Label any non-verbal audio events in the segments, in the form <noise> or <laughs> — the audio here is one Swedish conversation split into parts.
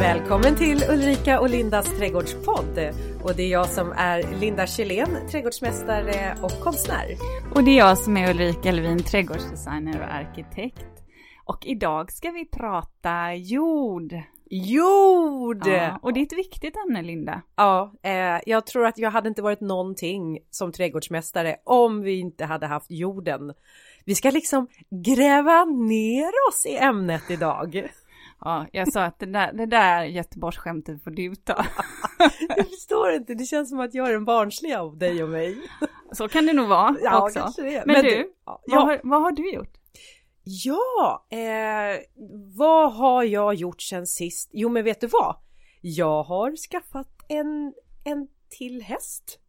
Välkommen till Ulrika och Lindas trädgårdspodd. Och det är jag som är Linda Kjellén, trädgårdsmästare och konstnär. Och det är jag som är Ulrika Levin, trädgårdsdesigner och arkitekt. Och idag ska vi prata jord. Jord! Ja, och det är ett viktigt ämne, Linda. Ja, eh, jag tror att jag hade inte varit någonting som trädgårdsmästare om vi inte hade haft jorden. Vi ska liksom gräva ner oss i ämnet idag. Ja, jag sa att det där, det där Göteborgsskämtet får du ta. <laughs> jag förstår inte, det känns som att jag är en barnslig av dig och mig. Så kan det nog vara <laughs> ja, också. Kanske det. Men, Men du, ja, vad, har, vad har du gjort? Ja, eh, vad har jag gjort sen sist? Jo, men vet du vad? Jag har skaffat en, en till häst.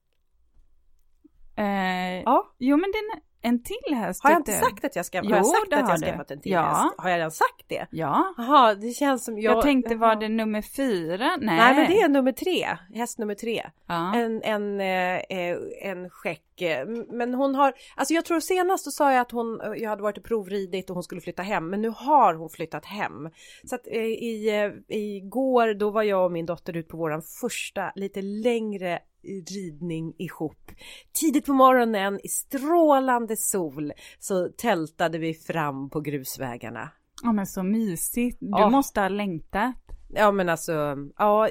Eh, ja. Jo, men den, en till häst? Har jag inte sagt att jag ska jo, har jag sagt att jag skaffat en till ja. häst? Har jag redan sagt det? Ja. Jaha, det känns som jag... Jag tänkte, var det nummer fyra? Nej. Nej, men det är nummer tre. Häst nummer tre. Ja. En, en, eh, en skäck. Men hon har, alltså jag tror senast så sa jag att hon, jag hade varit och provridit och hon skulle flytta hem. Men nu har hon flyttat hem. Så att eh, i, eh, igår då var jag och min dotter ut på våran första lite längre ridning ihop. Tidigt på morgonen i strålande sol så tältade vi fram på grusvägarna. Ja men så mysigt. Du ja. måste ha längtat. Ja men alltså, ja,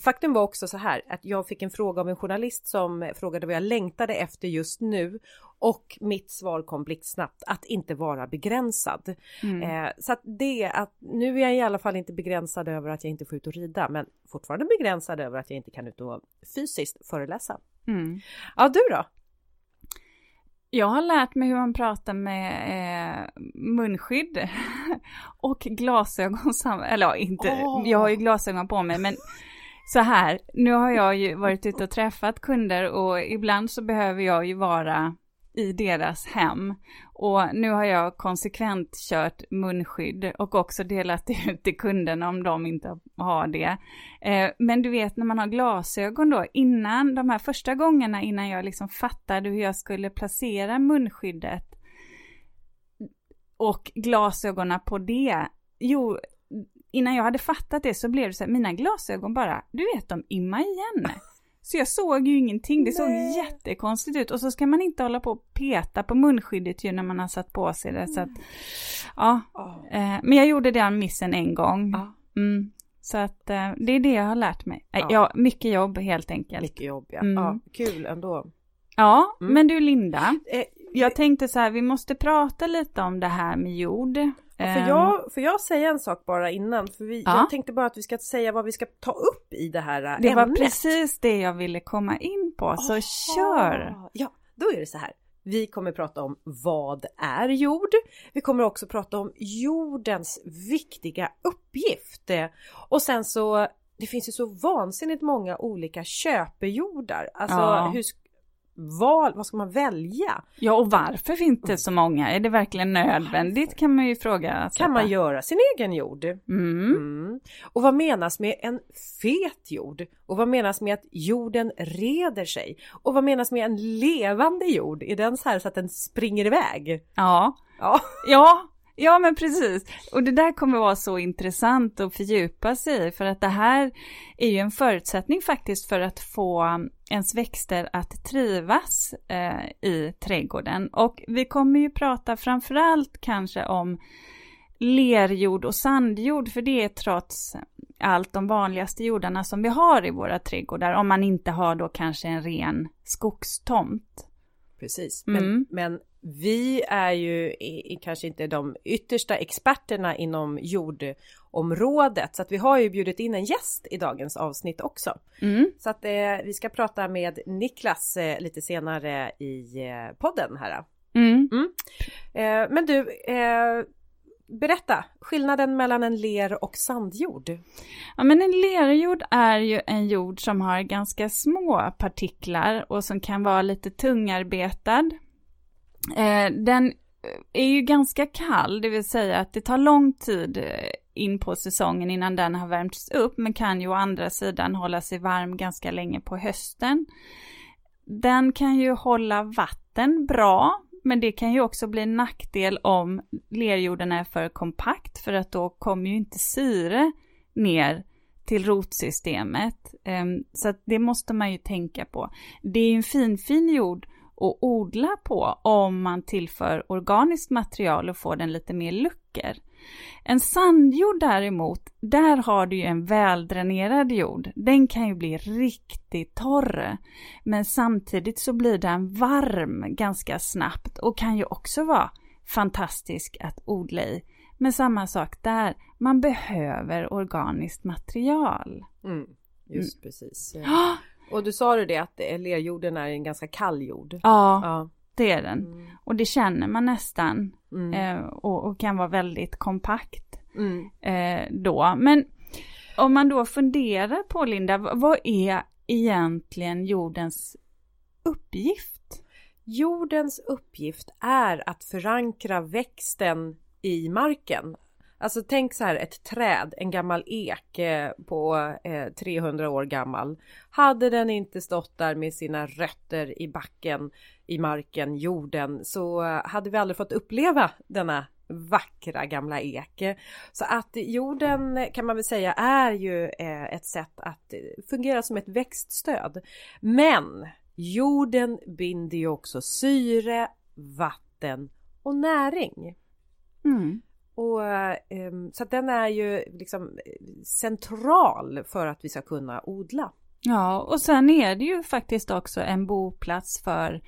faktum var också så här att jag fick en fråga av en journalist som frågade vad jag längtade efter just nu och mitt svar kom blixtsnabbt att inte vara begränsad. Mm. Eh, så att det att nu är jag i alla fall inte begränsad över att jag inte får ut och rida men fortfarande begränsad över att jag inte kan ut och fysiskt föreläsa. Mm. Ja du då? Jag har lärt mig hur man pratar med eh, munskydd <laughs> och glasögon. Eller ja, inte, oh. jag har ju glasögon på mig men så här, nu har jag ju varit ute och träffat kunder och ibland så behöver jag ju vara i deras hem. Och nu har jag konsekvent kört munskydd och också delat <laughs> ut till kunderna om de inte har det. Eh, men du vet när man har glasögon då, innan de här första gångerna innan jag liksom fattade hur jag skulle placera munskyddet och glasögonen på det. Jo, innan jag hade fattat det så blev det så här, mina glasögon bara, du vet de imma igen. Så jag såg ju ingenting, det såg Nej. jättekonstigt ut. Och så ska man inte hålla på och peta på munskyddet ju när man har satt på sig det. Så att, ja. Oh. Men jag gjorde den missen en gång. Oh. Mm. Så att eh, det är det jag har lärt mig. Eh, ja, mycket jobb helt enkelt. Mycket jobb ja. Mm. ja kul ändå. Ja, mm. men du Linda. Jag tänkte så här, vi måste prata lite om det här med jord. Ja, för, jag, för jag säga en sak bara innan? För vi, ja. Jag tänkte bara att vi ska säga vad vi ska ta upp i det här ämnet. Det var precis det jag ville komma in på, så Aha. kör! Ja, då är det så här. Vi kommer prata om vad är jord? Vi kommer också prata om jordens viktiga uppgift. Och sen så det finns ju så vansinnigt många olika köpejordar. Alltså ja. hur, val, vad ska man välja? Ja, och varför finns det så många? Är det verkligen nödvändigt kan man ju fråga. Kan man göra sin egen jord? Mm. Mm. Och vad menas med en fet jord? Och vad menas med att jorden reder sig? Och vad menas med en levande jord? Är den så här så att den springer iväg? Ja. Ja. ja. Ja men precis, och det där kommer vara så intressant att fördjupa sig i för att det här är ju en förutsättning faktiskt för att få ens växter att trivas eh, i trädgården. Och vi kommer ju prata framförallt kanske om lerjord och sandjord för det är trots allt de vanligaste jordarna som vi har i våra trädgårdar om man inte har då kanske en ren skogstomt. Precis, men, mm. men vi är ju i, kanske inte de yttersta experterna inom jordområdet så att vi har ju bjudit in en gäst i dagens avsnitt också. Mm. Så att eh, vi ska prata med Niklas eh, lite senare i eh, podden här. Mm. mm. Eh, men du, eh, berätta skillnaden mellan en ler och sandjord. Ja men en lerjord är ju en jord som har ganska små partiklar och som kan vara lite tungarbetad Eh, den eh, är ju ganska kall, det vill säga att det tar lång tid eh, in på säsongen innan den har värmts upp, men kan ju å andra sidan hålla sig varm ganska länge på hösten. Den kan ju hålla vatten bra, men det kan ju också bli en nackdel om lerjorden är för kompakt, för att då kommer ju inte syre ner till rotsystemet. Ehm, så att det måste man ju tänka på. Det är en fin, fin jord att odla på om man tillför organiskt material och får den lite mer luckor. En sandjord däremot, där har du ju en väldränerad jord. Den kan ju bli riktigt torr. Men samtidigt så blir den varm ganska snabbt och kan ju också vara fantastisk att odla i. Men samma sak där, man behöver organiskt material. Mm, just mm. precis. Och du sa ju det att lerjorden är en ganska kall jord. Ja, ja. det är den. Mm. Och det känner man nästan. Mm. Eh, och, och, kan vara väldigt kompakt mm. eh, då. Men om man då funderar på Linda, vad är egentligen jordens uppgift? Jordens uppgift är att förankra växten i marken. Alltså tänk så här ett träd, en gammal ek eh, på eh, 300 år gammal. Hade den inte stått där med sina rötter i backen, i marken, jorden så eh, hade vi aldrig fått uppleva denna vackra gamla ek. Så att jorden kan man väl säga är ju eh, ett sätt att fungera som ett växtstöd. Men jorden binder ju också syre, vatten och näring. Mm. Och, um, så den är ju liksom central för att vi ska kunna odla. Ja, och sen är det ju faktiskt också en boplats för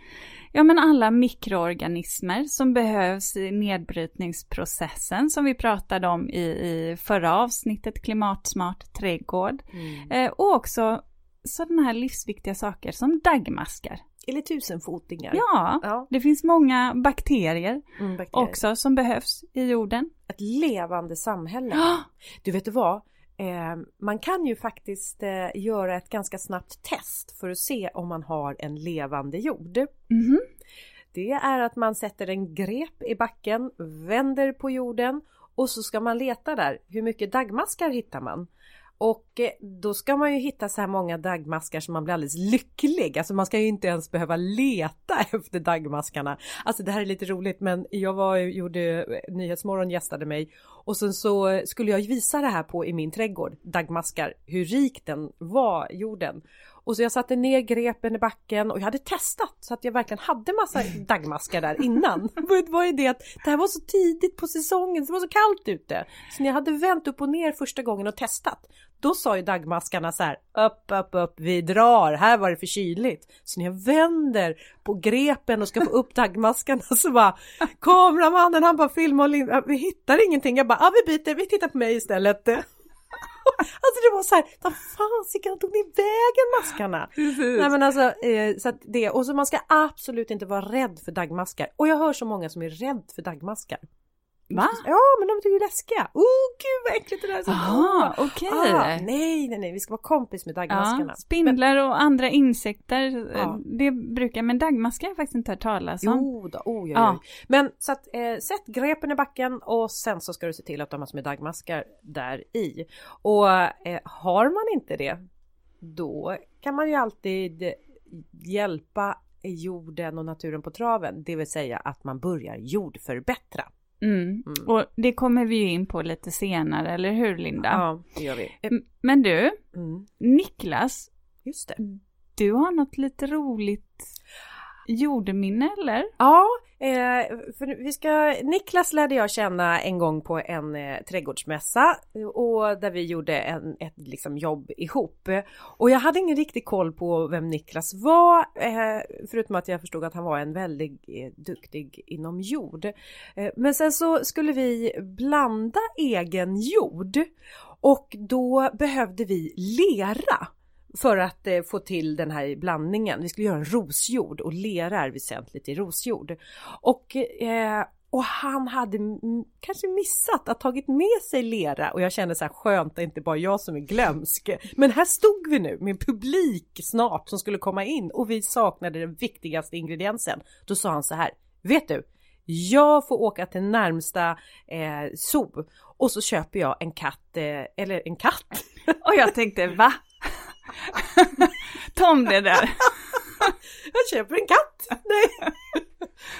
ja, men alla mikroorganismer som behövs i nedbrytningsprocessen som vi pratade om i, i förra avsnittet, klimatsmart trädgård. Mm. Eh, och också sådana här livsviktiga saker som daggmaskar. Eller tusenfotingar. Ja, ja, det finns många bakterier, mm, bakterier, också som behövs i jorden. Ett levande samhälle. Du vet vad? Eh, man kan ju faktiskt eh, göra ett ganska snabbt test för att se om man har en levande jord. Mm. Det är att man sätter en grep i backen, vänder på jorden och så ska man leta där. Hur mycket daggmaskar hittar man? Och eh, då ska man ju hitta så här många dagmaskar som man blir alldeles lycklig. Alltså man ska ju inte ens behöva leta <laughs> efter dagmaskarna. Alltså det här är lite roligt men jag var gjorde Nyhetsmorgon gästade mig och sen så skulle jag visa det här på i min trädgård, dagmaskar, hur rik den var, jorden. Och så jag satte ner grepen i backen och jag hade testat så att jag verkligen hade massa <laughs> dagmaskar där innan. det var ju det att det här var så tidigt på säsongen, det var så kallt ute. Så när jag hade vänt upp och ner första gången och testat, då sa ju dagmaskarna så här, upp, upp, upp, vi drar, här var det för kyligt. Så när jag vänder på grepen och ska få upp dagmaskarna så bara, kameramannen han bara filmar och vi hittar ingenting. Jag bara, ja vi byter, vi tittar på mig istället. <laughs> Alltså det var så här, vad fasiken tog ni vägen maskarna? Precis. Nej men alltså, eh, så det, och så man ska absolut inte vara rädd för dagmaskar. Och jag hör så många som är rädd för dagmaskar. Va? Ja, men de är ju läskiga. Oh, gud vad äckligt det där är. Jaha, okej. Okay. Ah, nej, nej, nej, vi ska vara kompis med dagmaskarna. Ja, spindlar men... och andra insekter, ja. det brukar, men dagmaskar har jag faktiskt inte hört talas om. Jo då, oh, ja, ja. Men så att eh, sätt grepen i backen och sen så ska du se till att de har massor med dagmaskar där i. Och eh, har man inte det, då kan man ju alltid hjälpa jorden och naturen på traven, det vill säga att man börjar jordförbättra. Mm. Mm. Och det kommer vi ju in på lite senare, eller hur Linda? Ja, det gör vi. Men du, mm. Niklas. Just det. Du har något lite roligt jordminne eller? Ja, eh, för vi ska, Niklas lärde jag känna en gång på en eh, trädgårdsmässa och där vi gjorde en, ett liksom, jobb ihop. Och jag hade ingen riktig koll på vem Niklas var, eh, förutom att jag förstod att han var en väldigt eh, duktig inom jord. Men sen så skulle vi blanda egen jord och då behövde vi lera för att eh, få till den här blandningen. Vi skulle göra en rosjord och lera är väsentligt i rosjord. Och, eh, och han hade kanske missat att tagit med sig lera och jag kände så här skönt, det är inte bara jag som är glömsk. Men här stod vi nu med publik snart som skulle komma in och vi saknade den viktigaste ingrediensen. Då sa han så här, vet du, jag får åka till närmsta eh, zoo och så köper jag en katt, eh, eller en katt. Och jag tänkte va? <laughs> Tom det där. <laughs> jag köper en katt. Nej,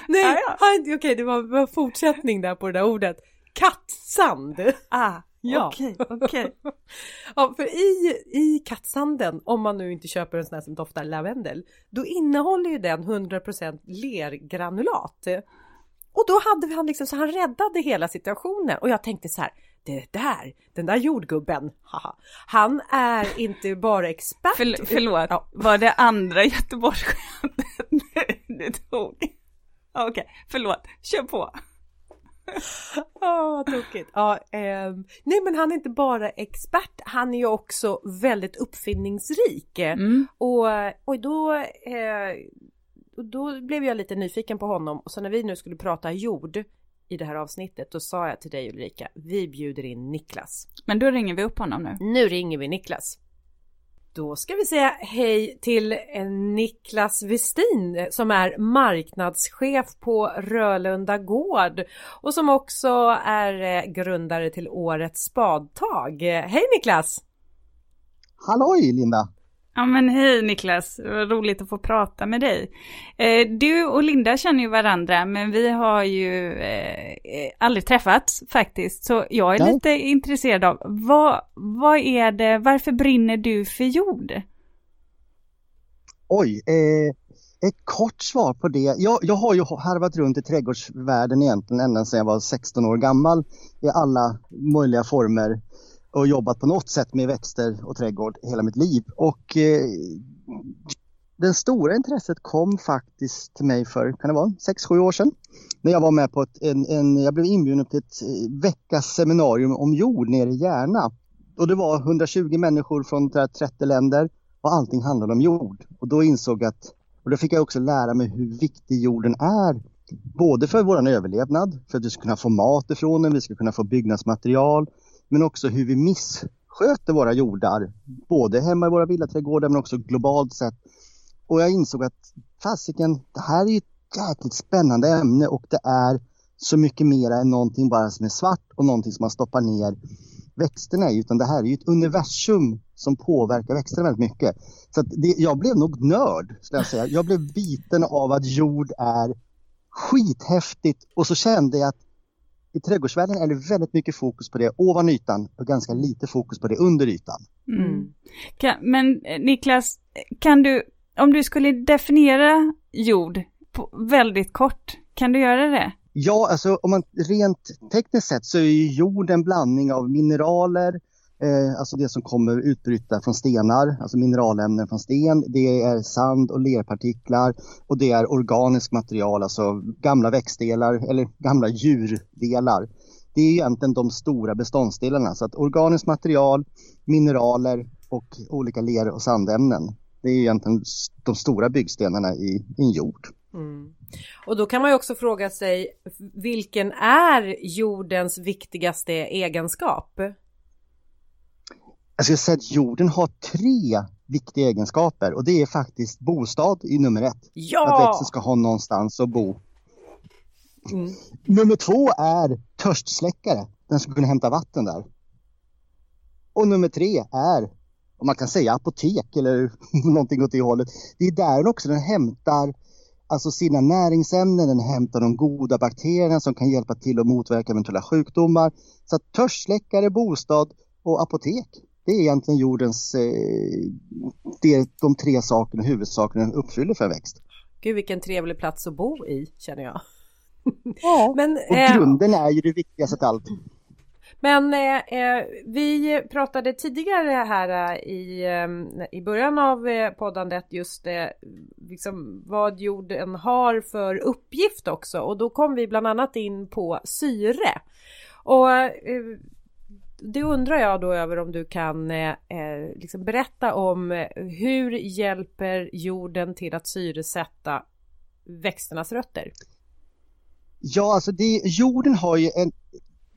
Nej, ah, ja. okej okay, det var, var fortsättning där på det där ordet. Kattsand. Ah, Ja. Okej, okej. <laughs> ja, för i, i kattsanden, om man nu inte köper en sån här som doftar lavendel, då innehåller ju den 100% lergranulat. Och då hade han liksom, så han räddade hela situationen och jag tänkte så här, det där, den där jordgubben, haha, han är inte bara expert. För, förlåt, ja. var det andra Göteborgsskämtet du tog? Okej, okay, förlåt, kör på. Åh, oh, tokigt. Ja, eh, nej men han är inte bara expert, han är ju också väldigt uppfinningsrik. Mm. Och, och då, eh, då blev jag lite nyfiken på honom och så när vi nu skulle prata jord i det här avsnittet, då sa jag till dig Ulrika, vi bjuder in Niklas. Men då ringer vi upp honom nu. Nu ringer vi Niklas. Då ska vi säga hej till Niklas Westin som är marknadschef på Rölunda Gård och som också är eh, grundare till Årets Spadtag. Hej Niklas! Halloj Linda! Ja men hej Niklas, vad roligt att få prata med dig. Eh, du och Linda känner ju varandra men vi har ju eh, aldrig träffats faktiskt. Så jag är Nej. lite intresserad av, vad, vad är det, varför brinner du för jord? Oj, eh, ett kort svar på det. Jag, jag har ju harvat runt i trädgårdsvärlden egentligen ända sedan jag var 16 år gammal i alla möjliga former och jobbat på något sätt med växter och trädgård hela mitt liv. Och eh, det stora intresset kom faktiskt till mig för, kan det vara, 6-7 år sedan. När jag var med på ett, en, en, jag blev inbjuden till ett eh, veckas seminarium om jord nere i Järna. Och det var 120 människor från 30 länder och allting handlade om jord. Och då insåg jag att, och då fick jag också lära mig hur viktig jorden är. Både för vår överlevnad, för att vi ska kunna få mat ifrån den, vi ska kunna få byggnadsmaterial, men också hur vi missköter våra jordar. Både hemma i våra villaträdgårdar men också globalt sett. Och jag insåg att fasiken, det här är ju ett jäkligt spännande ämne och det är så mycket mer än någonting bara som är svart och någonting som man stoppar ner växterna i, utan det här är ju ett universum som påverkar växterna väldigt mycket. Så det, jag blev nog nörd, skulle jag säga. Jag blev biten av att jord är skithäftigt och så kände jag att i trädgårdsvärlden är det väldigt mycket fokus på det ovan ytan och ganska lite fokus på det under ytan. Mm. Kan, men eh, Niklas, kan du, om du skulle definiera jord på, väldigt kort, kan du göra det? Ja, alltså om man rent tekniskt sett så är jord en blandning av mineraler, eh, alltså det som kommer utbryta från stenar, alltså mineralämnen från sten. Det är sand och lerpartiklar och det är organiskt material, alltså gamla växtdelar eller gamla djurdelar. Det är egentligen de stora beståndsdelarna, så att organiskt material, mineraler och olika ler och sandämnen. Det är egentligen de stora byggstenarna i, i en jord. Mm. Och då kan man ju också fråga sig, vilken är jordens viktigaste egenskap? Jag skulle säga att jorden har tre viktiga egenskaper och det är faktiskt bostad i nummer ett. Ja! Att växten ska ha någonstans att bo. Mm. Nummer två är törstsläckare. Den ska kunna hämta vatten där. Och nummer tre är, om man kan säga apotek eller <laughs> någonting åt det hållet. Det är där också den hämtar alltså sina näringsämnen, den hämtar de goda bakterierna som kan hjälpa till att motverka eventuella sjukdomar. Så törstsläckare, bostad och apotek det är egentligen jordens, eh, det, de tre sakerna, huvudsakerna den uppfyller för en växt. Gud vilken trevlig plats att bo i känner jag. Ja, <laughs> Men, och eh, grunden är ju det viktigaste av allt. Men eh, eh, vi pratade tidigare här eh, i, eh, i början av poddandet just eh, liksom vad jorden har för uppgift också och då kom vi bland annat in på syre. Och det undrar jag då över om du kan eh, eh liksom berätta om eh, hur hjälper jorden till att syresätta växternas rötter? Ja, alltså det, jorden har ju en,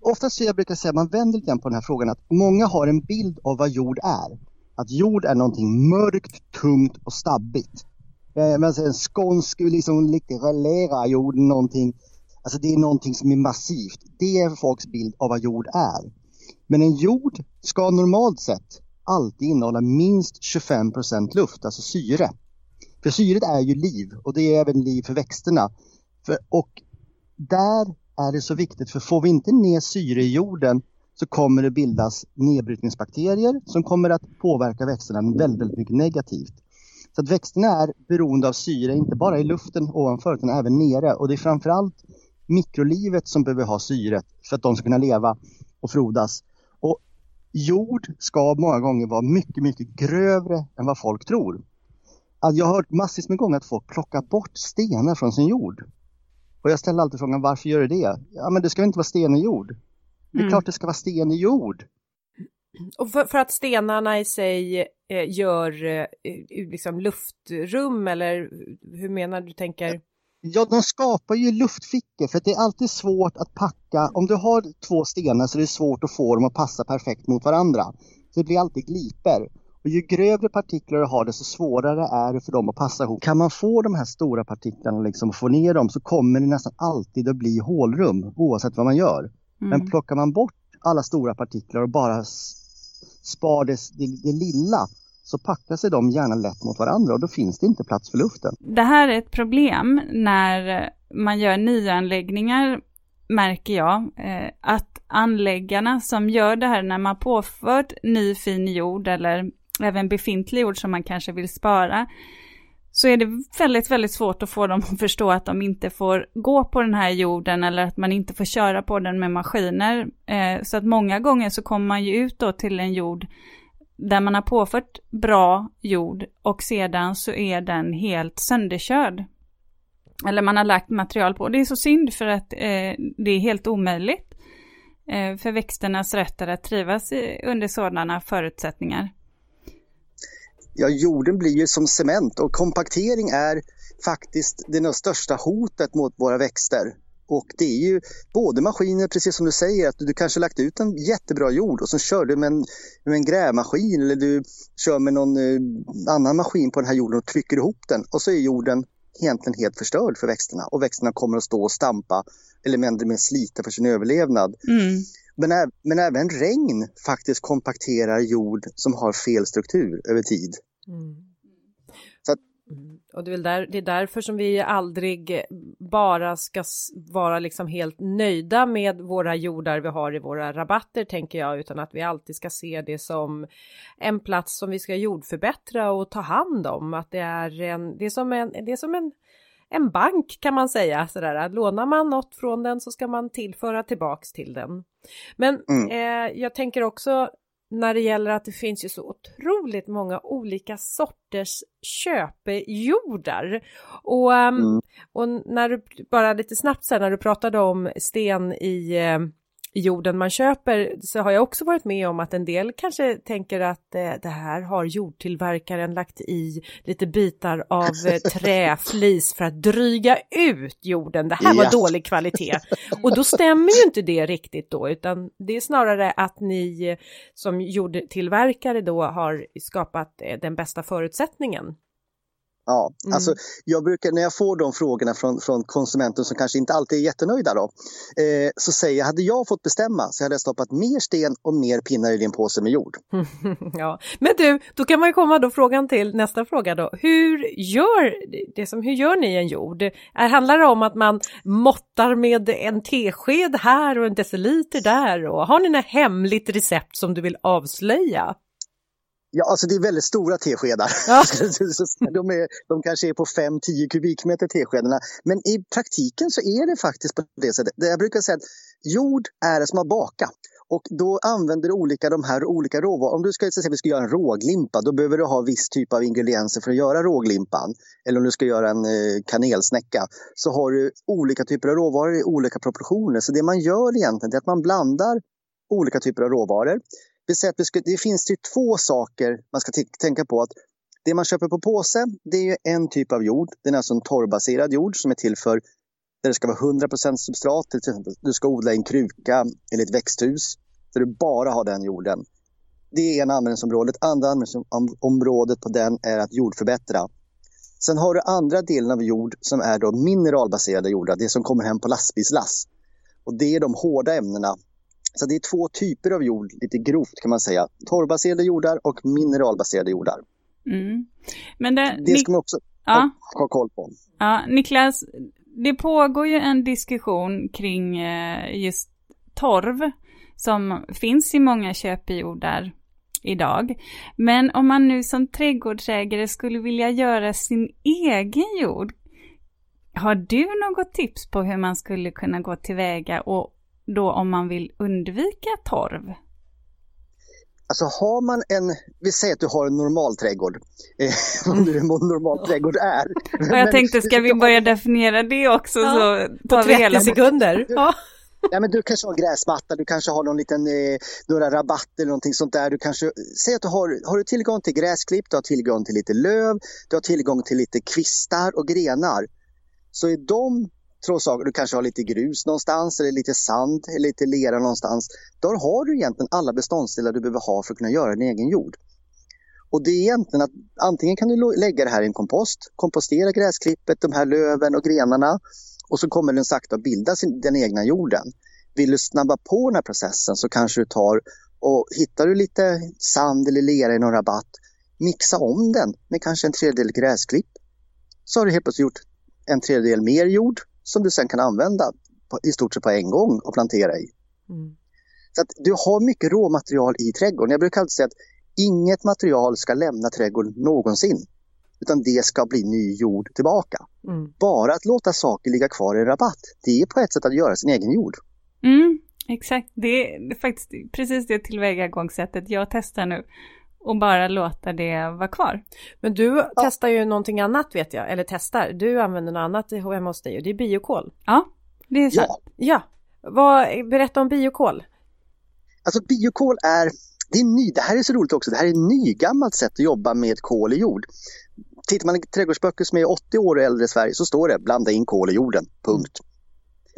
oftast jag brukar säga, man vänder lite grann på den här frågan, att många har en bild av vad jord är. Att jord är någonting mörkt, tungt och stabbigt. Eh, men alltså en skånsk, liksom lite relera jorden någonting, alltså det är någonting som är massivt. Det är folks bild av vad jord är. Men en jord ska normalt sett alltid innehålla minst 25 procent luft, alltså syre. För syret är ju liv och det är även liv för växterna. För, och där är det så viktigt, för får vi inte ner syre i jorden så kommer det bildas nedbrytningsbakterier som kommer att påverka växterna väldigt, väldigt mycket negativt. Så att växterna är beroende av syre, inte bara i luften ovanför utan även nere. Och det är framförallt mikrolivet som behöver ha syret för att de ska kunna leva och frodas. Jord ska många gånger vara mycket, mycket grövre än vad folk tror. Alltså jag har hört massvis med gånger att folk plockar bort stenar från sin jord. Och jag ställer alltid frågan varför gör du det? Ja men det ska inte vara sten i jord. Det är mm. klart det ska vara sten i jord. Och för, för att stenarna i sig eh, gör eh, liksom luftrum eller hur menar du tänker? Ja, de skapar ju luftfickor för det är alltid svårt att packa. Om du har två stenar så är det svårt att få dem att passa perfekt mot varandra. Så det blir alltid gliper. Och ju grövre partiklar du har desto svårare är det för dem att passa ihop. Kan man få de här stora partiklarna liksom få ner dem så kommer det nästan alltid att bli hålrum oavsett vad man gör. Mm. Men plockar man bort alla stora partiklar och bara spar det, det, det lilla så packar sig de gärna lätt mot varandra och då finns det inte plats för luften. Det här är ett problem när eh, man gör nyanläggningar märker jag eh, att anläggarna som gör det här när man påfört ny fin jord eller även befintlig jord som man kanske vill spara så är det väldigt, väldigt svårt att få dem att förstå att de inte får gå på den här jorden eller att man inte får köra på den med maskiner. Eh, så att många gånger så kommer man ju ut då till en jord där man har påfört bra jord och sedan så är den helt sönderkörd. Eller man har lagt material på. Det är så synd för att eh, det är helt omöjligt eh, för växternas rötter att trivas i, under sådana förutsättningar. Ja, jorden blir ju som cement och kompaktering är faktiskt det största hotet mot våra växter. Och det är ju både maskiner, precis som du säger, att du, kanske lagt ut en jättebra jord och så kör du med en, med en grävmaskin eller du kör med någon eh, annan maskin på den här jorden och trycker ihop den och så är jorden egentligen helt förstörd för växterna och växterna kommer att stå och stampa eller mindre mer slita för sin överlevnad. Mm. Men, men, även regn faktiskt kompakterar jord som har fel struktur över tid. Mm. Och det är, där, det är därför som vi aldrig bara ska vara liksom helt nöjda med våra jordar vi har i våra rabatter tänker jag, utan att vi alltid ska se det som en plats som vi ska jordförbättra och ta hand om. Att det är, en, det är som en, det är som en en bank kan man säga sådär. Lånar man något från den så ska man tillföra tillbaks till den. Men mm. eh, jag tänker också när det gäller att det finns ju så otroligt många olika sorters köpejordar. Och, ehm, mm. och när du, bara lite snabbt sen när du pratade om sten i ehm, jorden man köper så har jag också varit med om att en del kanske tänker att eh, det här har jordtillverkaren lagt i lite bitar av eh, <laughs> träflis för att dryga ut jorden. Det här var ja. dålig kvalitet. Och då stämmer ju inte det riktigt då, utan det är snarare att ni eh, som jordtillverkare då har skapat eh, den bästa förutsättningen. Ja, mm. alltså jag brukar när jag får de frågorna från, från konsumenter som kanske inte alltid är jättenöjda då, eh, så säger jag, hade jag fått bestämma så hade jag stoppat mer sten och mer pinnar i din påse med jord. <laughs> ja, men du, då kan man ju komma då frågan till nästa fråga då. Hur gör, det som, hur gör ni en jord? Är, handlar det om att man måttar med en tesked här och en deciliter där? Och har ni något hemligt recept som du vill avslöja? Ja, alltså det är väldigt stora teskedar. Ja. <laughs> de, är, de kanske är på 5-10 kubikmeter teskedarna. Men i praktiken så är det faktiskt på det sättet. Jag brukar säga att jord är som att baka. Och då använder du olika, de här olika råvarorna. Om du ska, till exempel, ska göra en råglimpa, då behöver du ha viss typ av ingredienser för att göra råglimpan. Eller om du ska göra en eh, kanelsnäcka, så har du olika typer av råvaror i olika proportioner. Så det man gör egentligen är att man blandar olika typer av råvaror det finns ju två saker man ska tänka på. att Det man köper på påse, det är en typ av jord. Den är alltså en torrbaserad jord som är till för där det ska vara 100% substrat. Till exempel, du ska odla i en kruka eller ett växthus där du bara har den jorden. Det är ena användningsområdet. Andra användningsområdet på den är att jordförbättra. Sen har du andra delen av jord som är då mineralbaserade jordar, det som kommer hem på lastbilslass. Och det är de hårda ämnena så det är två typer av jord, lite grovt kan man säga. Torrbaserade jordar och mineralbaserade jordar. Mm. Men det, det ska man också ja. ha, ha koll på. Ja, Niklas, det pågår ju en diskussion kring eh, just torv som finns i många köpjordar idag. Men om man nu som trädgårdsägare skulle vilja göra sin egen jord, har du något tips på hur man skulle kunna gå tillväga och då om man vill undvika torv? Alltså har man en, vi säger att du har en normal trädgård, <laughs> eh, vad nu en normal trädgård är. Och jag tänkte, ska vi börja definiera det också ja, så tar vi hela... sekunder. Ja. Ja, men du kanske har gräsmatta, du kanske har någon liten, eh, några rabatter eller någonting sånt där. Du kanske, säg att du har, har du tillgång till gräsklipp, du har tillgång till lite löv, du har tillgång till lite kvistar och grenar. Så är de två saker, du kanske har lite grus någonstans eller lite sand eller lite lera någonstans. Då har du egentligen alla beståndsdelar du behöver ha för att kunna göra din egen jord. Och det är egentligen att antingen kan du lägga det här i en kompost, kompostera gräsklippet, de här löven och grenarna och så kommer den sakta bilda sin, den egna jorden. Vill du snabba på den här processen så kanske du tar och hittar du lite sand eller lera i någon rabatt, mixa om den med kanske en tredjedel gräsklipp. Så har du helt plötsligt gjort en tredjedel mer jord som du sen kan använda på, i stort sett på en gång och plantera i. Mm. Så att du har mycket råmaterial i trädgården. Jag brukar alltid säga att inget material ska lämna trädgården någonsin. Utan det ska bli ny jord tillbaka. Mm. Bara att låta saker ligga kvar i rabatt, det är på ett sätt att göra sin egen jord. Mm, exakt, det är faktiskt precis det tillvägagångssättet jag testar nu. Och bara låta det vara kvar. Men du ja. testar ju någonting annat vet jag, eller testar. Du använder något annat hemma hos dig och det är biokol. Ja, det är så. Ja. ja. Vad, berätta om biokol. Alltså biokol är, det är ny, det här är så roligt också, det här är ett nygammalt sätt att jobba med kol i jord tittar man i trädgårdsböcker som är 80 år och äldre i Sverige så står det blanda in kol i jorden, punkt.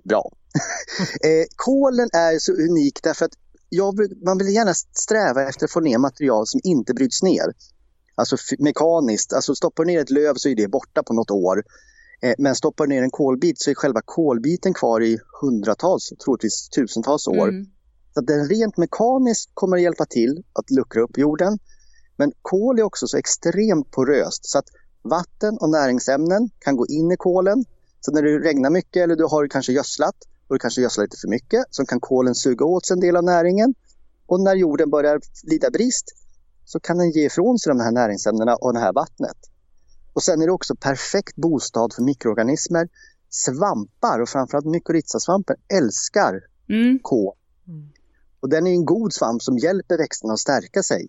Bra. <laughs> eh, kolen är så unik därför att jag, man vill gärna sträva efter att få ner material som inte bryts ner. Alltså mekaniskt, alltså stoppar ner ett löv så är det borta på något år. Eh, men stoppar ner en kolbit så är själva kolbiten kvar i hundratals, troligtvis tusentals år. Mm. Så den rent mekaniskt kommer att hjälpa till att luckra upp jorden. Men kol är också så extremt poröst så att vatten och näringsämnen kan gå in i kolen. Så när det regnar mycket eller du har kanske gödslat och du kanske gödslar lite för mycket så kan kolen suga åt sig en del av näringen. Och när jorden börjar lida brist så kan den ge ifrån sig de här näringsämnena och det här vattnet. Och sen är det också perfekt bostad för mikroorganismer. Svampar och framförallt mykorrhizasvampen älskar mm. kol. Mm. Och den är en god svamp som hjälper växterna att stärka sig.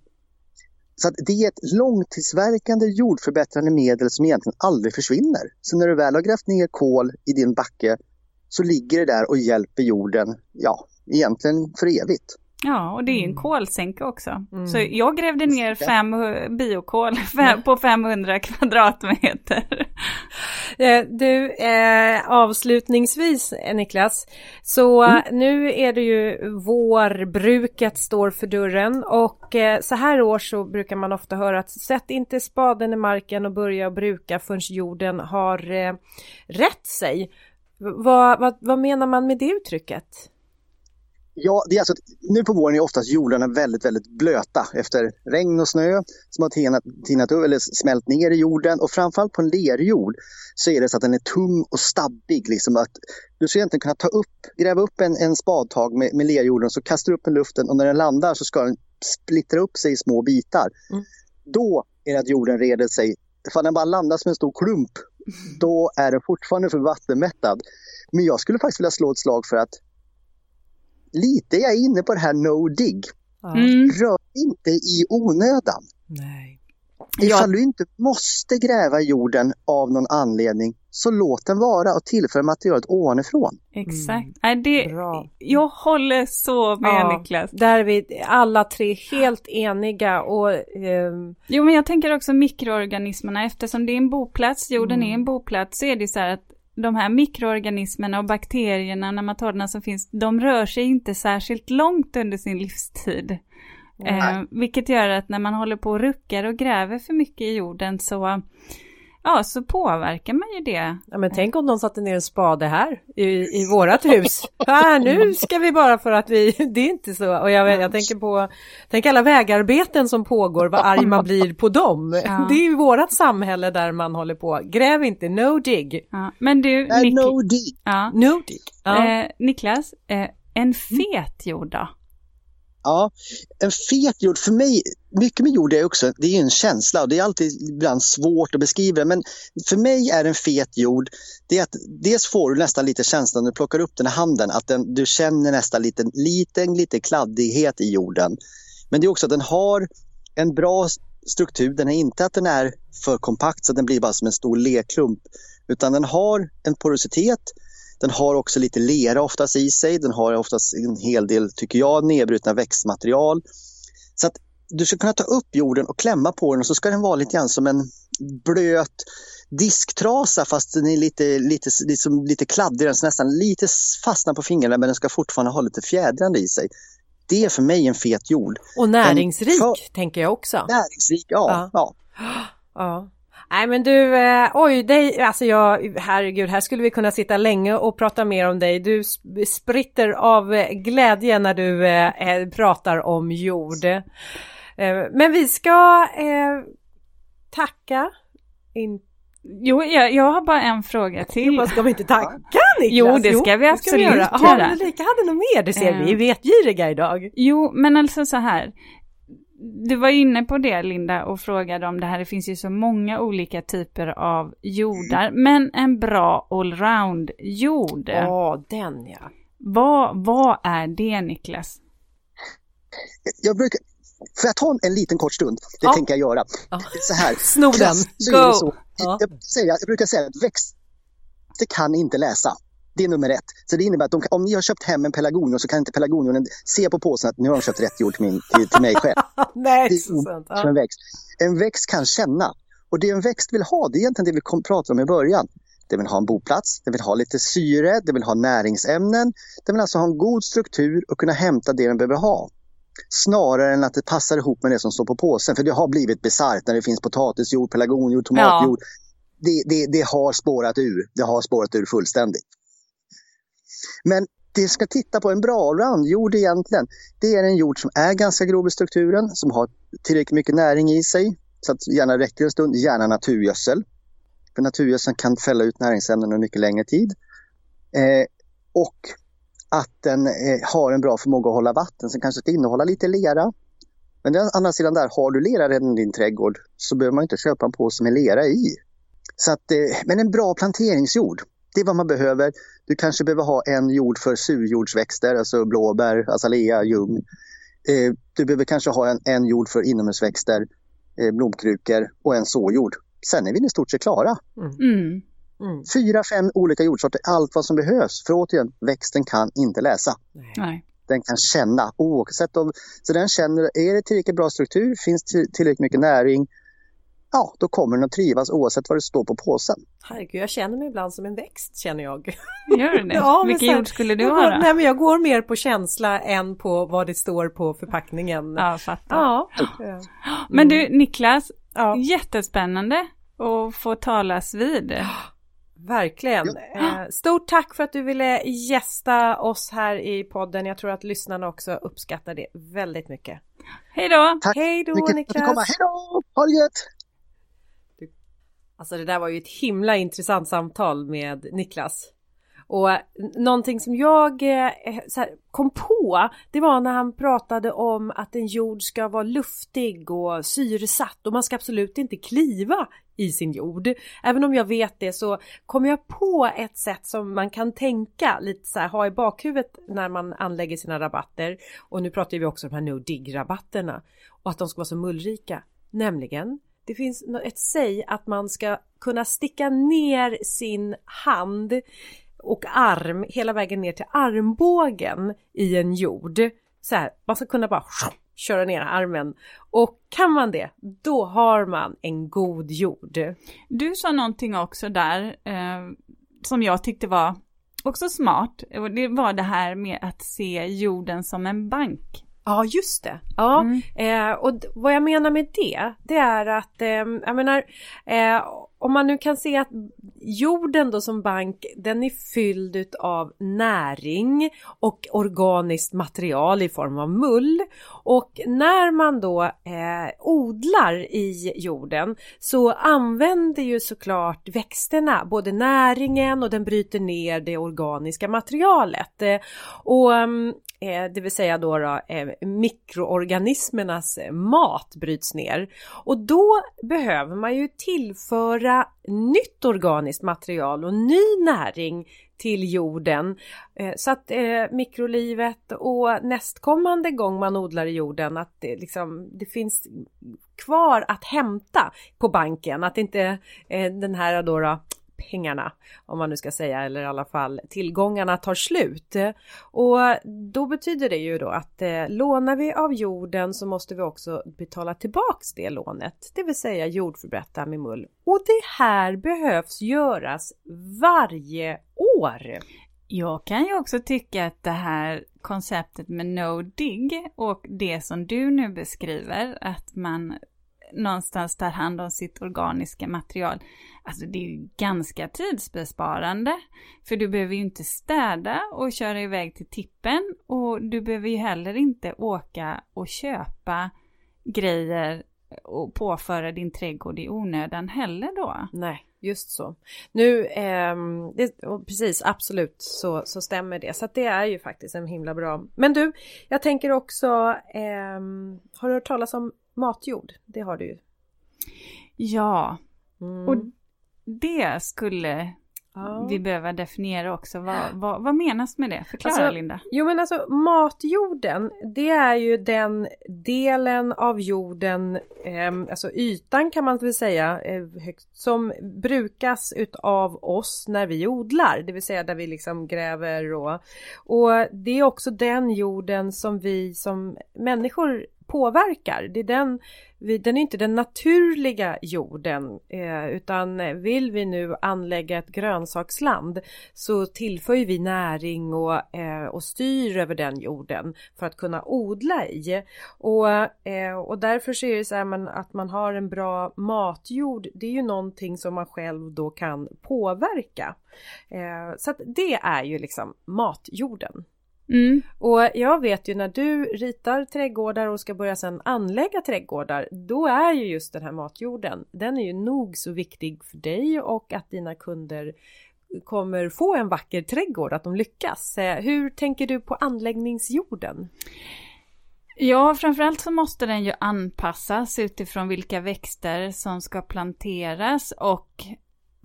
Så det är ett långtidsverkande jordförbättrande medel som egentligen aldrig försvinner. Så när du väl har grävt ner kol i din backe så ligger det där och hjälper jorden, ja, egentligen för evigt. Ja, och det är ju en mm. kolsänka också. Mm. Så jag grävde ner fem biokol <laughs> fem, på 500 kvadratmeter. <laughs> Eh, du, eh, avslutningsvis Niklas, så mm. nu är det ju vårbruket står för dörren och eh, så här år så brukar man ofta höra att sätt inte spaden i marken och börja bruka förrän jorden har eh, rätt sig. Vad, vad, vad menar man med det uttrycket? Ja, det är alltså, nu på våren är oftast jordarna väldigt, väldigt blöta efter regn och snö som har tinat, tinat eller smält ner i jorden och framförallt på en lerjord så är det så att den är tung och stabbig. Liksom att du ska egentligen kunna ta upp, gräva upp en, en spadtag med, med lerjorden så kastar du upp den i luften och när den landar så ska den splittra upp sig i små bitar. Mm. Då är det att jorden reder sig. Ifall den bara landar som en stor klump, då är den fortfarande för vattenmättad. Men jag skulle faktiskt vilja slå ett slag för att lite är jag inne på det här no dig. Mm. Rör inte i onödan. Nej. Ifall du inte måste gräva jorden av någon anledning så låt den vara och tillför materialet ovanifrån. Exakt. Mm. Nej, det, Bra. Jag håller så med ja, Niklas. Där är vi alla tre helt eniga och... Um... Jo men jag tänker också mikroorganismerna eftersom det är en boplats, jorden mm. är en boplats så är det så här att de här mikroorganismerna och bakterierna, nematorerna som finns, de rör sig inte särskilt långt under sin livstid. Eh, vilket gör att när man håller på och ruckar och gräver för mycket i jorden så ja, så påverkar man ju det. Ja, men tänk om de satte ner en spade här i, i <laughs> vårat hus. här, nu ska vi bara för att vi, <laughs> det är inte så. Och jag, jag tänker på, tänk alla vägarbeten som pågår, vad arg man <laughs> blir på dem. Ja. Det är ju vårat samhälle där man håller på. Gräv inte, no dig. Ja, men du, Nik no dig. Ja. No dig. Ja. Eh, Niklas, eh, En fet jord då? Ja, en fet jord, för mig, mycket med jord är också, det är en känsla och det är alltid ibland svårt att beskriva men för mig är en fet jord, det är att dels får du nästan lite känslan när du plockar upp den i handen, att den, du känner nästan lite, liten, lite kladdighet i jorden. Men det är också att den har en bra struktur, den är inte att den är för kompakt så att den blir bara som en stor leklump, utan den har en porositet den har också lite lera oftast i sig. Den har oftast en hel del, tycker jag, nedbrutna växtmaterial. Så att du ska kunna ta upp jorden och klämma på den och så ska den vara lite grann som en blöt disktrasa fast den är lite, lite, liksom, lite kladdig, den nästan lite fastnar på fingrarna men den ska fortfarande ha lite fjädrande i sig. Det är för mig en fet jord. Och näringsrik för... tänker jag också. Näringsrik, ja. ja. ja. <gasps> Nej men du, eh, oj, dig, alltså jag, herregud, här skulle vi kunna sitta länge och prata mer om dig. Du spritter av glädje när du eh, eh, pratar om jord. Eh, men vi ska eh, tacka. In... Jo, jag, jag, har bara en fråga till. Jo, ska vi inte tacka Niklas? Jo, det ska vi absolut ska vi göra. Har Ulrika hade något mer? Det ser vi, vi är vetgiriga idag. Jo, men alltså så här du var inne på det Linda och frågade om det här. Det finns ju så många olika typer av jordar. Men en bra allround jord. Ja, den ja. Vad, vad är det Niklas? Jag brukar, Får jag ta en liten kort stund? Det ja. tänker jag göra. Ja. Så här. Sno den, go! Ja. Jag, säger, jag brukar säga att växter kan inte läsa. Det är nummer ett. Så det innebär att de, om ni har köpt hem en pelargonium så kan inte pelargonionen se på påsen att nu har de köpt rätt jord till, min, till, till mig själv. <laughs> Nej, det är. Ja. en växt. En växt kan känna. Och det en växt vill ha, det är egentligen det vi pratade om i början. Den vill ha en boplats, den vill ha lite syre, den vill ha näringsämnen. Den vill alltså ha en god struktur och kunna hämta det den behöver ha. Snarare än att det passar ihop med det som står på påsen. För det har blivit bisarrt när det finns potatisjord, pelargonjord, tomatjord. Ja. Det, det, det, har spårat ur. Det har spårat ur fullständigt. Men det ska titta på en bra allround-jord egentligen. Det är en jord som är ganska grov i strukturen, som har tillräckligt mycket näring i sig. Så att gärna räcker en stund, gärna naturgödsel. För naturgödseln kan fälla ut näringsämnen under mycket längre tid. Eh, och att den eh, har en bra förmåga att hålla vatten, som kanske ska innehålla lite lera. Men å andra sidan där, har du lera redan i din trädgård så behöver man inte köpa en påse med lera i. Så att, eh, men en bra planteringsjord, det är vad man behöver. Du kanske behöver ha en jord för surjordsväxter, alltså blåbär, azalea, ljung. Eh, du behöver kanske ha en, en jord för inomhusväxter, eh, blomkrukor och en såjord. Sen är vi i stort sett klara. Mm. mm. Mm. Fyra, fem olika jordsorter, allt vad som behövs. För återigen, växten kan inte läsa. Nej. Den kan känna oavsett om, så den känner, är det tillräckligt bra struktur, finns tillräckligt mycket näring, ja, då kommer den att trivas oavsett vad det står på påsen. Herregud, jag känner mig ibland som en växt känner jag. Gör du det? <laughs> ja, Vilken jord skulle du ha Nej, men jag går mer på känsla än på vad det står på förpackningen. Ja, fattar. Ja. Mm. Men du Niklas, ja. jättespännande att få talas vid. Verkligen. Ja. Eh, stort tack för att du ville gästa oss här i podden. Jag tror att lyssnarna också uppskattar det väldigt mycket. Hej då! Hej då Niklas! Hej då! Ha det gött! Alltså det där var ju ett himla intressant samtal med Niklas. Och någonting som jag eh, eh, här, kom på, det var när han pratade om att en jord ska vara luftig och syresatt och man ska absolut inte kliva i sin jord. Även om jag vet det så kom jag på ett sätt som man kan tänka lite så här, ha i bakhuvudet när man anlägger sina rabatter. Och nu pratar vi också om de här no dig rabatterna och att de ska vara så mullrika. Nämligen det finns ett säg att man ska kunna sticka ner sin hand och arm hela vägen ner till armbågen i en jord. Så här, man ska kunna bara köra ner armen. Och kan man det, då har man en god jord. Du sa någonting också där eh, som jag tyckte var också smart. Det var det här med att se jorden som en bank. Ja, just det. Ja, mm. eh, och vad jag menar med det, det är att eh, jag menar, eh, om man nu kan se att jorden då som bank, den är fylld av näring och organiskt material i form av mull. Och när man då eh, odlar i jorden så använder ju såklart växterna både näringen och den bryter ner det organiska materialet. Eh, och mm, Eh, Eh, det vill säga då, då eh, mikroorganismernas eh, mat bryts ner. Och då behöver man ju tillföra nytt organiskt material och ny näring till jorden eh, så att eh, mikrolivet och nästkommande gång man odlar i jorden att det, liksom, det finns kvar att hämta på banken, att inte den här då, då pengarna, om man nu ska säga, eller i alla fall tillgångarna tar slut. Och då betyder det ju då att eh, lånar vi av jorden så måste vi också betala tillbaks det lånet, det vill säga jordförbättra med mull. Och det här behövs göras varje år. Jag kan ju också tycka att det här konceptet med no dig och det som du nu beskriver, att man någonstans tar hand om sitt organiska material. Alltså det är ju ganska tidsbesparande. För du behöver ju inte städa och köra iväg till tippen och du behöver ju heller inte åka och köpa grejer och påföra din trädgård i onödan heller då. Nej, just så. Nu, eh, det, precis absolut så, så stämmer det. Så att det är ju faktiskt en himla bra. Men du, jag tänker också, eh, har du hört talas om matjord? Det har du ju. Ja, mm. och det skulle ja. vi behöva definiera också. Vad, vad, vad menas med det? Förklara alltså, Linda. Jo men alltså matjorden, det är ju den delen av jorden, eh, alltså ytan kan man väl säga, eh, som brukas utav oss när vi odlar, det vill säga där vi liksom gräver och, och det är också den jorden som vi som människor påverkar. Det är den, den är inte den naturliga jorden eh, utan vill vi nu anlägga ett grönsaksland så tillför vi näring och, eh, och styr över den jorden för att kunna odla i. Och, eh, och därför så är det så här att man har en bra matjord. Det är ju någonting som man själv då kan påverka. Eh, så att det är ju liksom matjorden. Mm. Och jag vet ju när du ritar trädgårdar och ska börja sedan anlägga trädgårdar, då är ju just den här matjorden, den är ju nog så viktig för dig och att dina kunder kommer få en vacker trädgård, att de lyckas. Eh, hur tänker du på anläggningsjorden? Ja, framförallt så måste den ju anpassas utifrån vilka växter som ska planteras och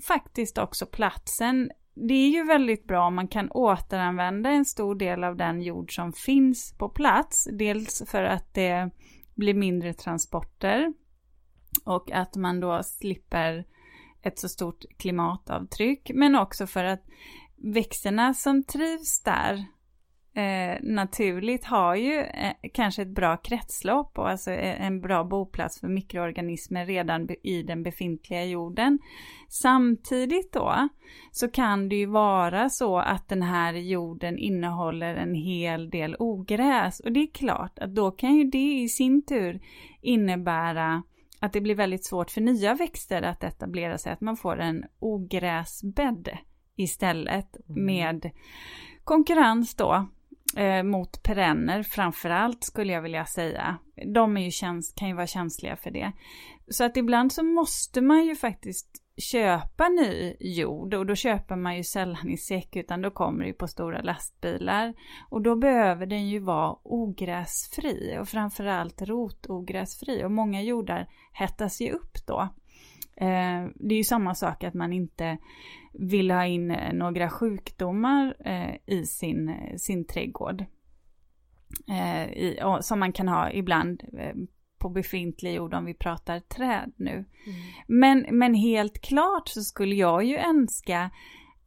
faktiskt också platsen det är ju väldigt bra om man kan återanvända en stor del av den jord som finns på plats. Dels för att det blir mindre transporter och att man då slipper ett så stort klimatavtryck. Men också för att växterna som trivs där eh, naturligt har ju eh, kanske ett bra kretslopp och alltså eh, en bra boplats för mikroorganismer redan i den befintliga jorden. Samtidigt då så kan det ju vara så att den här jorden innehåller en hel del ogräs och det är klart att då kan ju det i sin tur innebära att det blir väldigt svårt för nya växter att etablera sig, att man får en ogräsbädd istället mm. med konkurrens då eh, mot perenner framförallt skulle jag vilja säga. De är ju käns kan ju vara känsliga för det. Så att ibland så måste man ju faktiskt köpa ny jord och då köper man ju sällan i säck utan då kommer det ju på stora lastbilar. Och då behöver den ju vara ogräsfri och framförallt rotogräsfri och många jordar hettas ju upp då. Eh, det är ju samma sak att man inte vill ha in eh, några sjukdomar eh, i sin, sin trädgård. I, som man kan ha ibland på befintlig jord om vi pratar träd nu. Mm. Men, men helt klart så skulle jag ju önska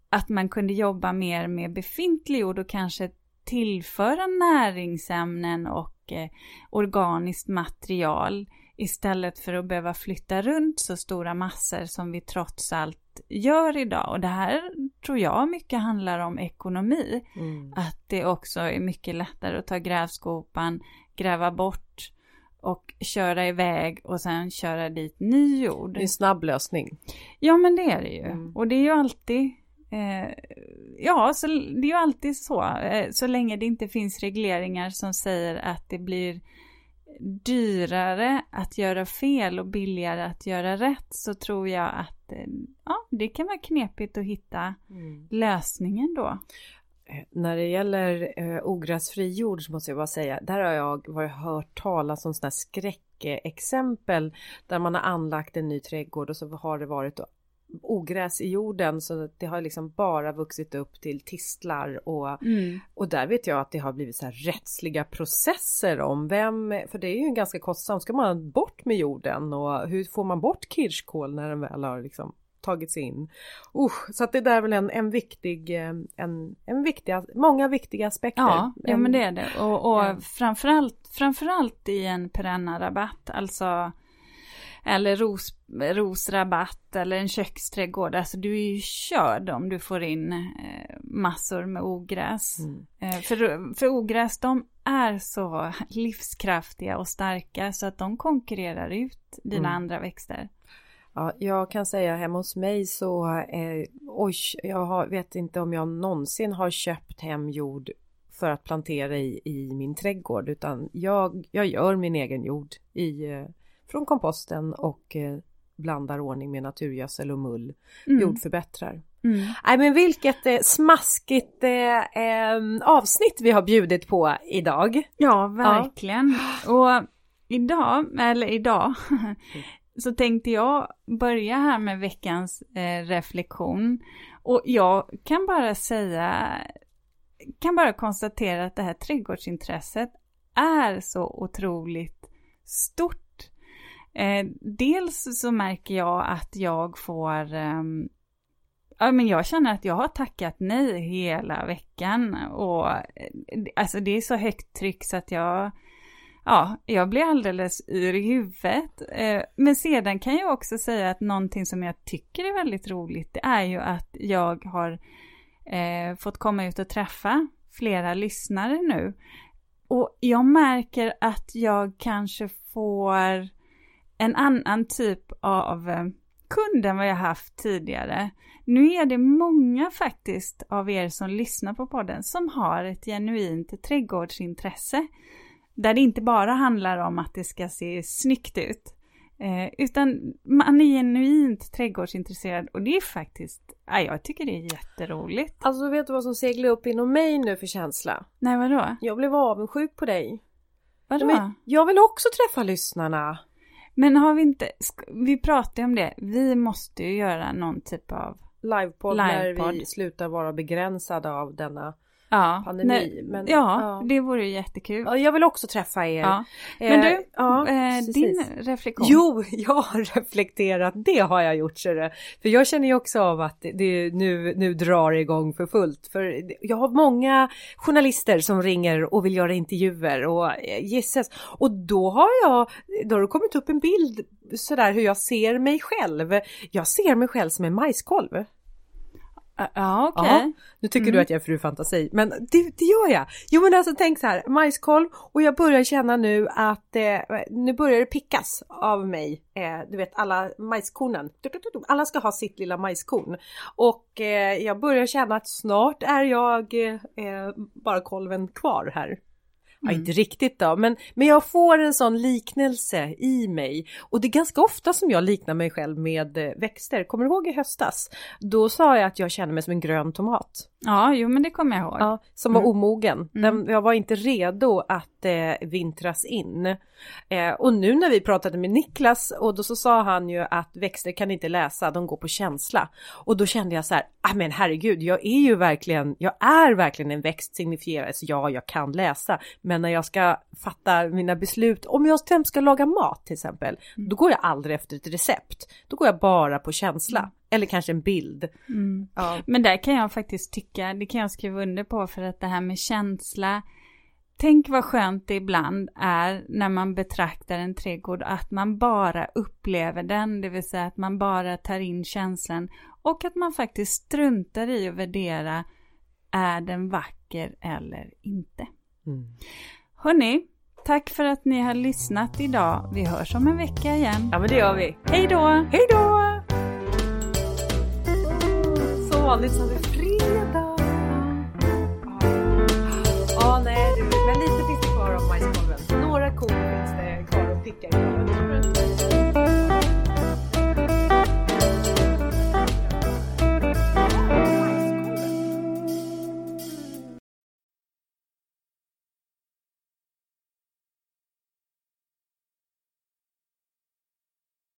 att man kunde jobba mer med befintlig jord och kanske tillföra näringsämnen och eh, organiskt material istället för att behöva flytta runt så stora massor som vi trots allt gör idag. Och det här tror jag mycket handlar om ekonomi. Mm. Att det också är mycket lättare att ta grävskopan, gräva bort och köra iväg och sen köra dit ny jord. Det är en snabb lösning. Ja men det är det ju. Mm. Och det är ju alltid eh, Ja, så det är ju alltid så. Eh, så länge det inte finns regleringar som säger att det blir dyrare att göra fel och billigare att göra rätt så tror jag att eh, ja, det kan vara knepigt att hitta mm. lösningen då. Eh, när det gäller eh, ogräsfri jord så måste jag bara säga, där har jag varit hört talas om sådana skräckexempel där man har anlagt en ny trädgård och så har det varit ogräs i jorden så det har liksom bara vuxit upp till tistlar och, mm. och där vet jag att det har blivit så här rättsliga processer om vem, för det är ju ganska kostsamt, ska man bort med jorden och hur får man bort kirskål när den väl har liksom tagits in. Usch, så att det där är väl en, en viktig, eh, en, en viktig, många viktiga aspekter. Ja, ja men det är det. Och, och ja. framförallt, framförallt i en perenna rabatt, alltså eller ros, rosrabatt eller en köksträdgård. Alltså du är ju körd om du får in eh, massor med ogräs. Mm. Eh, för, för ogräs de är så livskraftiga och starka så att de konkurrerar ut dina mm. andra växter. Ja, jag kan säga hemma hos mig så, eh, oj, jag har, vet inte om jag någonsin har köpt hem jord för att plantera i, i min trädgård utan jag, jag gör min egen jord i, eh, från komposten och eh, blandar ordning med naturgödsel och mull, mm. jordförbättrar. Mm. Nej men vilket eh, smaskigt eh, eh, avsnitt vi har bjudit på idag. Ja, verkligen. Ja. Och idag, eller idag, <laughs> så tänkte jag börja här med veckans eh, reflektion. Och jag kan bara säga, kan bara konstatera att det här trädgårdsintresset är så otroligt stort Eh, dels så märker jag att jag får eh, Ja, men jag känner att jag har tackat nej hela veckan och eh, alltså det är så högt tryck så att jag Ja, jag blir alldeles yr i huvudet. Eh, men sedan kan jag också säga att någonting som jag tycker är väldigt roligt, det är ju att jag har eh, fått komma ut och träffa flera lyssnare nu. Och jag märker att jag kanske får en annan typ av eh, kund än vad jag haft tidigare. Nu är det många faktiskt av er som lyssnar på podden som har ett genuint trädgårdsintresse. Där det inte bara handlar om att det ska se snyggt ut. Eh, utan man är genuint trädgårdsintresserad och det är faktiskt, ja, jag tycker det är jätteroligt. Alltså vet du vad som seglar upp inom mig nu för känsla? Nej vadå? Jag blev avundsjuk på dig. Vadå? Men jag vill också träffa lyssnarna. Men har vi inte, vi pratade om det, vi måste ju göra någon typ av livepodd, livepodd. när vi slutar vara begränsade av denna ja, pandemi. Nej, men, ja, ja, det vore ju jättekul. Ja, jag vill också träffa er. Ja. Men du, eh, eh, din reflektion? Jo, <laughs> jag har reflekterat, det har jag gjort. Så För jag känner ju också av att det nu, nu drar igång för fullt. För jag har många journalister som ringer och vill göra intervjuer och eh, gisses. Och då har jag, då har det kommit upp en bild sådär hur jag ser mig själv. Jag ser mig själv som en majskolv. Ja, okej. Okay. Nu tycker mm. du att jag är fru fantasi, men det, det, gör jag. Jo men alltså tänk så här, majskolv och jag börjar känna nu att eh, nu börjar det pickas av mig. Eh, du vet alla majskornen. Alla ska ha sitt lilla majskorn. Och eh, jag börjar känna att snart är jag eh, bara kolven kvar här. Mm. Ja, inte riktigt då, men, men jag får en sån liknelse i mig. Och det är ganska ofta som jag liknar mig själv med eh, växter. Kommer du ihåg i höstas? Då sa jag att jag känner mig som en grön tomat. Ja, jo men det kommer jag ihåg. Ja, som var mm. omogen. Den, mm. jag var inte redo att eh, vintras in. Eh, och nu när vi pratade med Niklas och då så sa han ju att växter kan inte läsa, de går på känsla. Och då kände jag så här, ah men herregud, jag är ju verkligen, jag är verkligen en växt signifieras, ja jag kan läsa. Men när jag ska fatta mina beslut, om jag ska laga mat till exempel, mm. då går jag aldrig efter ett recept. Då går jag bara på känsla. Mm. Eller kanske en bild. Mm. Ja. Men där kan jag faktiskt tycka, det kan jag skriva under på för att det här med känsla, Tänk vad skönt det ibland är när man betraktar en trädgård att man bara upplever den, det vill säga att man bara tar in känslan och att man faktiskt struntar i att värdera är den vacker eller inte. Mm. Hörni, tack för att ni har lyssnat idag. Vi hörs om en vecka igen. Ja men det gör vi. Hej då! Hej då! vanligt så är det fredag. Ja, ah, nej, men lite finns det kvar av majskolven. Några korn finns det kvar och picka i.